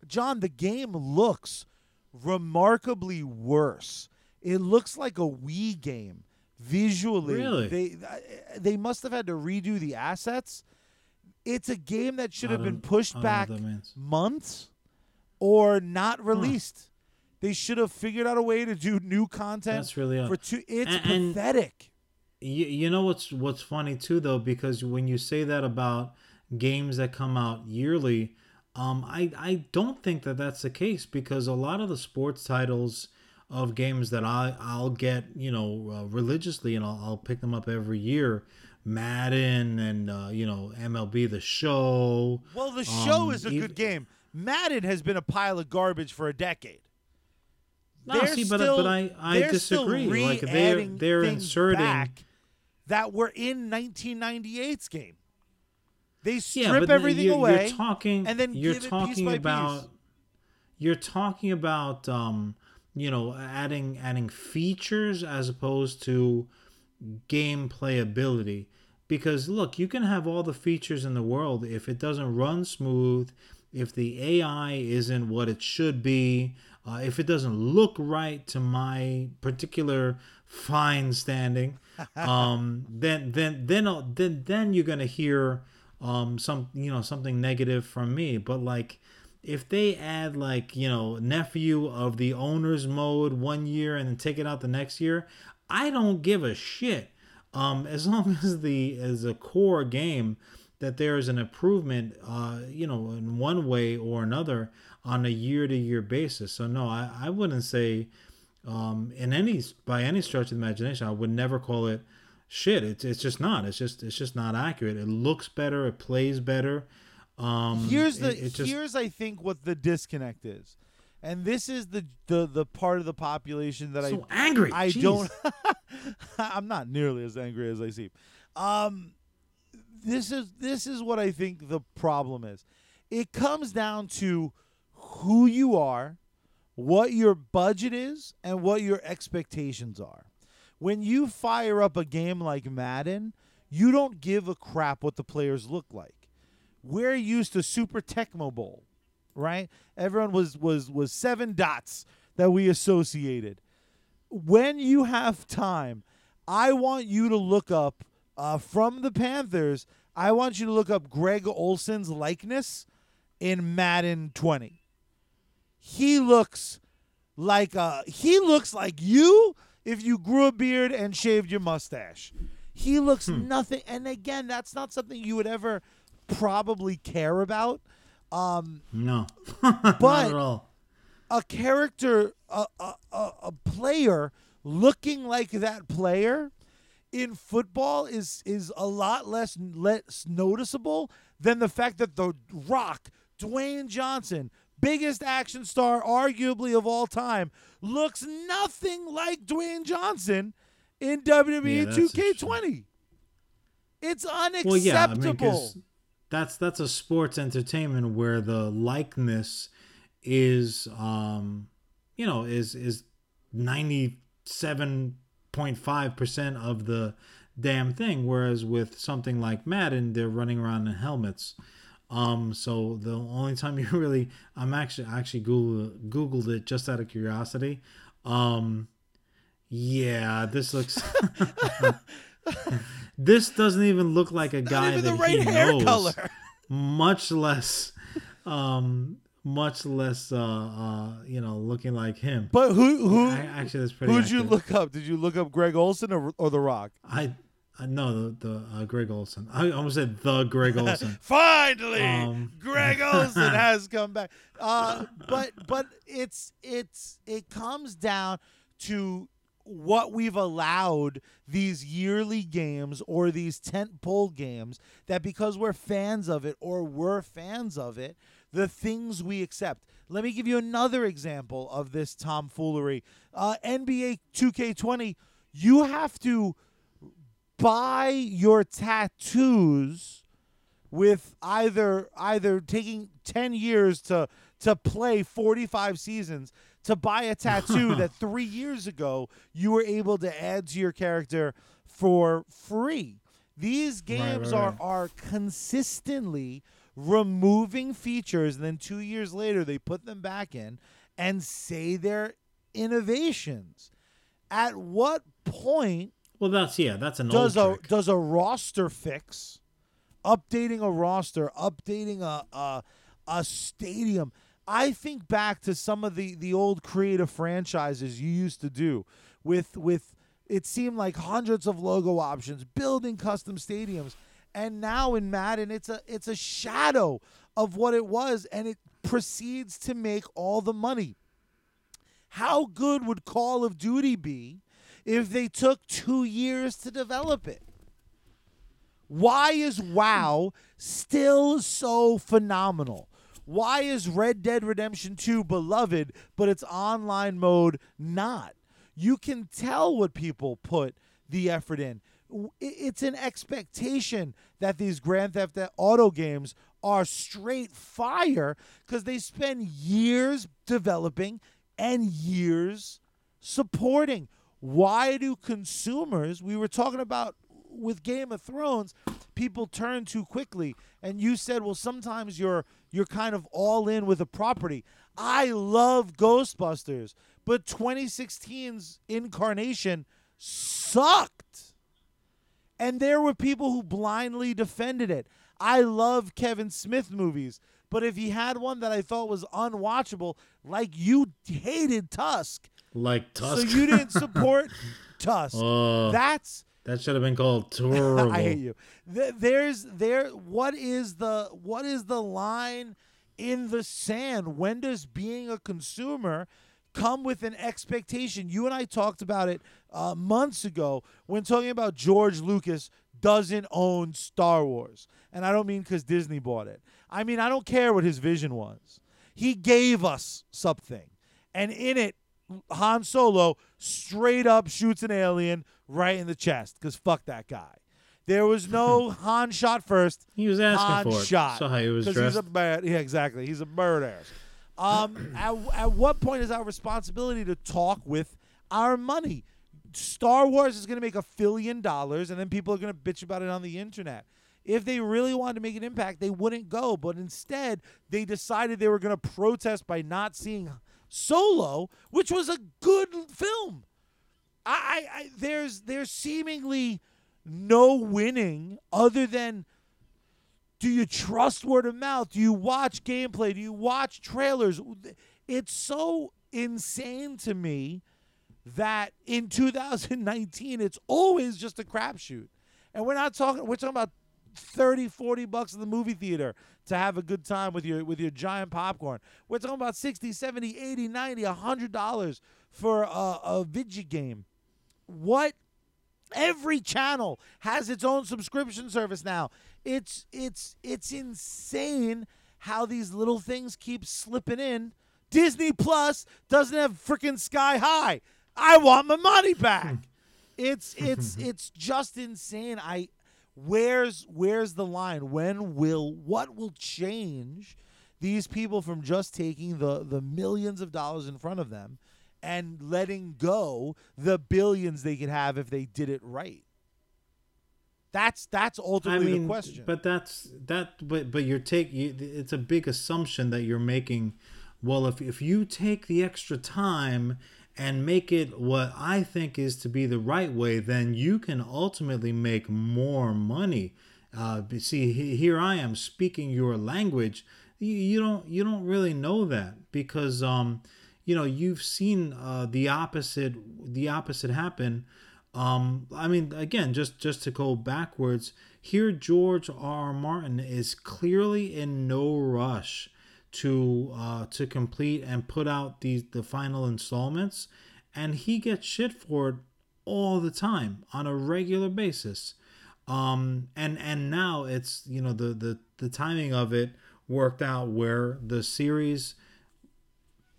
Jon, the game looks remarkably worse. It looks like a Wii game visually. Really? They uh, they must have had to redo the assets. It's a game that should have been pushed I don't know back what that means. months or not released. They should have figured out a way to do new content. That's really odd. for two. It's And- and- pathetic. You, you know what's what's funny too though because when you say that about games that come out yearly, um, I I don't think that that's the case because a lot of the sports titles of games that I I'll get you know uh, religiously and I'll, I'll pick them up every year, Madden and uh, you know MLB the Show. Well, the show Um, is a good game. Madden has been a pile of garbage for a decade. No, They're see, but still- but I I disagree. Like they're they're inserting. back that were in 1998's game. They strip yeah, but everything you're, away. You're talking, and then you're give it piece talking about, piece. you're talking about, um, you know, adding adding features as opposed to game playability. Because look, you can have all the features in the world if it doesn't run smooth, if the AI isn't what it should be, uh, if it doesn't look right to my particular fine standing, um, then then then then then you're gonna hear um, some you know something negative from me. But like if they add like you know nephew of the owner's mode one year and then take it out the next year, I don't give a shit. Um, as long as the as a core game that there is an improvement, uh, you know, in one way or another on a year to year basis. So no, I, I wouldn't say um, in any by any stretch of imagination, I would never call it shit. It's it's just not. It's just it's just not accurate. It looks better. It plays better. Um, here's the it, it just, here's I think what the disconnect is, and this is the the the part of the population that so I angry. I Jeez. don't. I'm not nearly as angry as I seem. Um, this is this is what I think the problem is. It comes down to who you are, what your budget is, and what your expectations are. When you fire up a game like Madden, you don't give a crap what the players look like. We're used to Super Tecmo Bowl, right? Everyone was was was seven dots that we associated when you have time, I want you to look up uh, from the Panthers. I want you to look up Greg Olsen's likeness in Madden 20. He looks like uh he looks like you if you grew a beard and shaved your mustache. He looks nothing and again that's not something you would ever probably care about. Um no, not But- at all. a character, a, a, a, a player looking like that player in football is is a lot less less noticeable than the fact that the Rock, Dwayne Johnson, biggest action star arguably of all time, looks nothing like Dwayne Johnson in WWE Yeah, 2K20. It's unacceptable. Well, yeah, I mean, that's that's a sports entertainment where the likeness is, um, you know, is is ninety seven point five percent of the damn thing. Whereas with something like Madden, they're running around in helmets. Um, so the only time you really, I'm actually actually Google googled it just out of curiosity. Um, yeah, this looks. this doesn't even look like a guy that the right he hair knows. color. Much less, um, much less, uh, uh, you know, looking like him. But who who I, actually, that's pretty. who'd you look up? Did you look up Greg Olsen or, or The Rock? I Uh, no, the, the uh, Greg Olsen. I almost said the Greg Olsen. Finally, Um, Greg Olsen has come back. Uh, but but it's it's it comes down to what we've allowed these yearly games or these tentpole games that because we're fans of it or we're fans of it, the things we accept. Let me give you another example of this tomfoolery. Uh, NBA 2K20, you have to buy your tattoos with either either taking 10 years to to play 45 seasons to buy a tattoo that 3 years ago you were able to add to your character for free. These games right, are right. are consistently removing features and then 2 years later they put them back in and say they're innovations. At what point well, that's yeah, that's an does a trick. does a roster fix, updating a roster, updating a a, a stadium. I think back to some of the the old creative franchises you used to do with with it seemed like hundreds of logo options, building custom stadiums, and now in Madden it's a it's a shadow of what it was, and it proceeds to make all the money. How good would Call of Duty be if they took two years to develop it? Why is WoW still so phenomenal? Why is Red Dead Redemption 2 beloved, but its online mode not? You can tell what people put the effort in. It's an expectation that these Grand Theft Auto games are straight fire because they spend years developing and years supporting. Why do consumers, we were talking about with Game of Thrones, people turn too quickly. And you said, well, sometimes you're you're kind of all in with a property. I love Ghostbusters, but 2016's incarnation sucked. And there were people who blindly defended it. I love Kevin Smith movies, but if he had one that I thought was unwatchable, like you hated Tusk, like Tusk. so you didn't support Tusk. Oh. That's that should have been called Terrible. I hate you. There's there. What is the what is the line in the sand? When does being a consumer come with an expectation? You and I talked about it uh, months ago when talking about George Lucas doesn't own Star Wars, and I don't mean because Disney bought it. I mean I don't care what his vision was. He gave us something, and in it, Han Solo straight up shoots an alien right in the chest because fuck that guy. There was no Han shot first. He was asking Han for it. shot. How he was dressed. He's a bad. Yeah, exactly. He's a ass. Um, at, at what point is our responsibility to talk with our money? Star Wars is going to make a billion dollars, and then people are going to bitch about it on the internet. If they really wanted to make an impact, they wouldn't go. But instead, they decided they were going to protest by not seeing Solo, which was a good film. I, I, I there's there's seemingly no winning other than do you trust word of mouth? Do you watch gameplay? Do you watch trailers? It's so insane to me that in 2019 it's always just a crapshoot. And we're not talking we're talking about 30 40 bucks in the movie theater to have a good time with your with your giant popcorn. We're talking about 60, 70, 80, 90, 100 dollars for a, a video game. What Every channel has its own subscription service now. It's it's it's insane how these little things keep slipping in. Disney Plus doesn't have freaking Sky High. I want my money back. it's it's it's just insane. I where's where's the line? When will what will change these people from just taking the the millions of dollars in front of them and letting go the billions they could have if they did it right. That's that's I ultimately mean, the question. but that's that. But but you're take. You, it's a big assumption that you're making. Well, if if you take the extra time and make it what I think is to be the right way, then you can ultimately make more money. Uh, see, he- here I am speaking your language. You, you don't you don't really know that because um, you know you've seen uh, the opposite the opposite happen Um, I mean, again, just just to go backwards, here George R. R. Martin is clearly in no rush to uh, to complete and put out these the final installments, and he gets shit for it all the time on a regular basis. Um, and and now it's you know the the the timing of it worked out where the series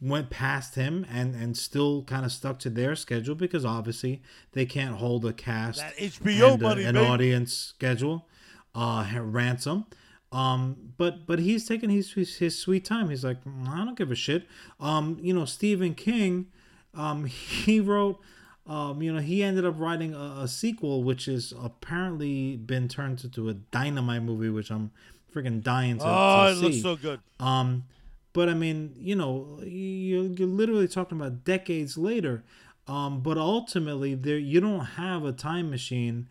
went past him and and still kind of stuck to their schedule because obviously they can't hold a cast That HBO and a- an baby. audience schedule uh ransom um but but he's taking his, his his sweet time he's like "Mm, i don't give a shit um you know stephen king um he wrote um you know he ended up writing a, a sequel which is apparently been turned into a dynamite movie which i'm freaking dying to, Oh, to it see looks so good. um, but I mean, you know, you're, you're literally talking about decades later. Um, but ultimately, there you don't have a time machine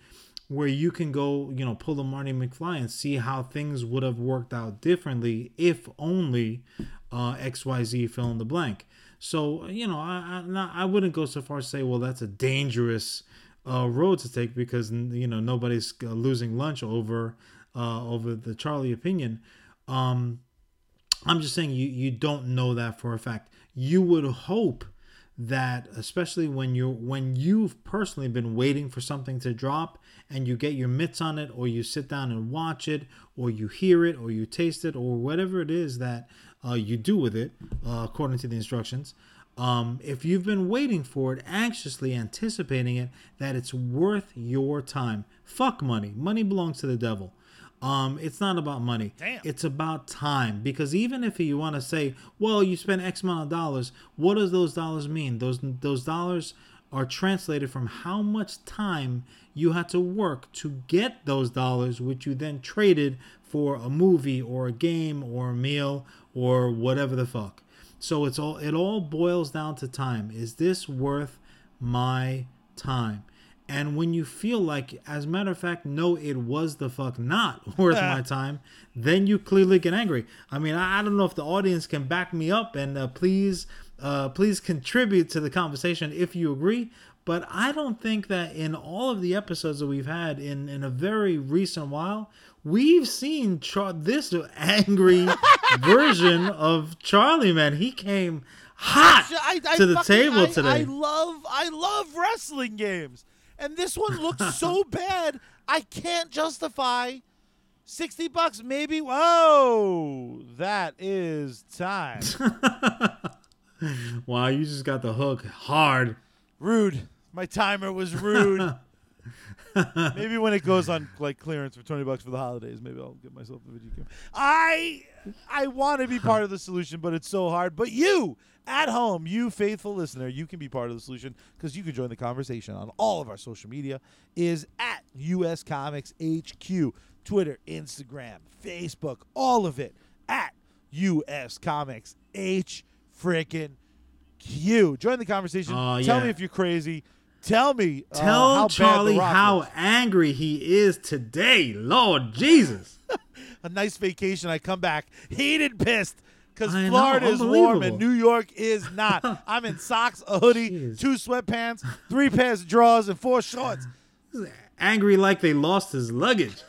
where you can go, you know, pull the Marty McFly and see how things would have worked out differently if only uh, X Y Z fill in the blank. So you know, I I, not, I wouldn't go so far as to say, well, that's a dangerous uh, road to take because you know nobody's uh, losing lunch over uh, over the Charlie opinion. Um, I'm just saying you you don't know that for a fact. You would hope that especially when you when you've personally been waiting for something to drop and you get your mitts on it or you sit down and watch it or you hear it or you taste it or whatever it is that uh, you do with it uh, according to the instructions um, if you've been waiting for it anxiously anticipating it that it's worth your time fuck money money belongs to the devil um, it's not about money. Damn. It's about time. Because even if you want to say, well, you spend X amount of dollars, what does those dollars mean? Those those dollars are translated from how much time you had to work to get those dollars, which you then traded for a movie or a game or a meal or whatever the fuck. So it's all it all boils down to time. Is this worth my time? And when you feel like, as a matter of fact, no, it was the fuck not worth my time, then you clearly get angry. I mean, I, I don't know if the audience can back me up and uh, please, uh, please contribute to the conversation if you agree. But I don't think that in all of the episodes that we've had in, in a very recent while, we've seen Char- this angry version of Charlie, man. He came hot I, I to the fucking- table I- today. I love I love wrestling games, and this one looks so bad. I can't justify sixty bucks. Maybe. Whoa, that is time. wow, you just got the hook hard. rude. My timer was rude. maybe when it goes on like clearance for twenty bucks for the holidays, maybe I'll get myself a video game. I I want to be part of the solution, but it's so hard. But you at home, you faithful listener, you can be part of the solution because you can join the conversation on all of our social media. Is at US Comics HQ, Twitter, Instagram, Facebook, all of it at US Comics H freaking Q. Join the conversation. Oh, Tell yeah. me if you're crazy. Tell me. uh, Tell how Charlie how angry he is today. Lord Jesus. a nice vacation. I come back heated, pissed. Because I know, Florida is warm and. New York is not. I'm in socks, a hoodie, Jeez. two sweatpants, three pairs of drawers, and four shorts. angry like they lost his luggage.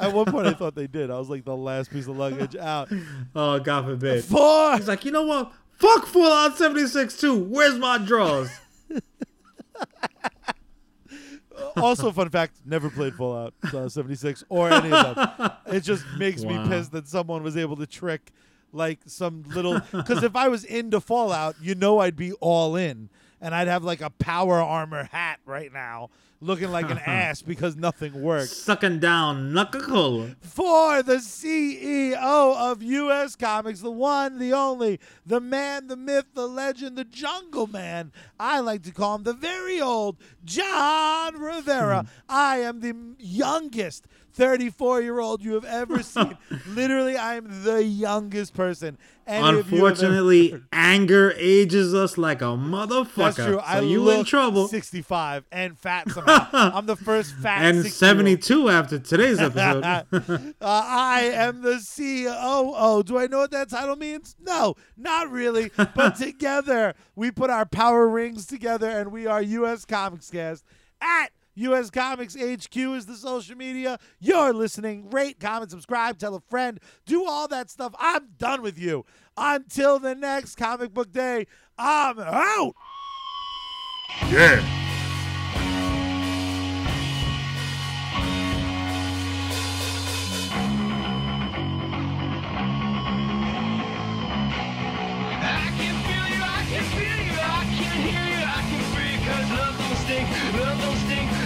At one point, I thought they did. I was like the last piece of luggage out. Oh, God forbid. Four. He's like, you know what? Fuck Full Fallout 76 too. Where's my drawers? also, fun fact: never played Fallout uh, 76 or any of them. It just makes Wow. me pissed that someone was able to trick like some little. Because if I was into Fallout, you know, I'd be all in, and I'd have like a power armor hat right now, looking like an ass because nothing works. Sucking down Nuka-Cola. For the CEO of U.S. Comics, the one, the only, the man, the myth, the legend, the Jungle Man. I like to call him the very old Jon Rivera. Hmm. I am the youngest 34 year old you have ever seen. Literally, I am the youngest person any of you have ever Unfortunately, anger ages us like a motherfucker. That's true. So I you in trouble. 65 and fat somehow. I'm the first fat and 60-year-old. 72 after today's episode. uh, I am the COO. Do I know what that title means? No, not really. But together, we put our power rings together and we are US Comics Cast at US Comics HQ is the social media. You're listening. Rate, comment, subscribe, tell a friend, do all that stuff. I'm done with you. Until the next comic book day, I'm out. Yeah.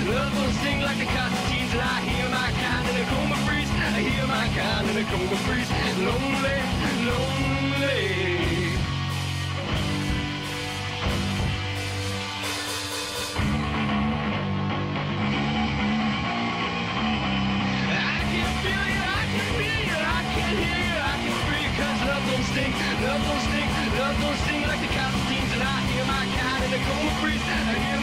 Love don't sting like the Constantines, and I hear my kind in a coma freeze, I hear my kind in a coma freeze, lonely, lonely. Sting, love don't sting, love don't sting like the Constantines, and I hear my kind in a coma freeze, I hear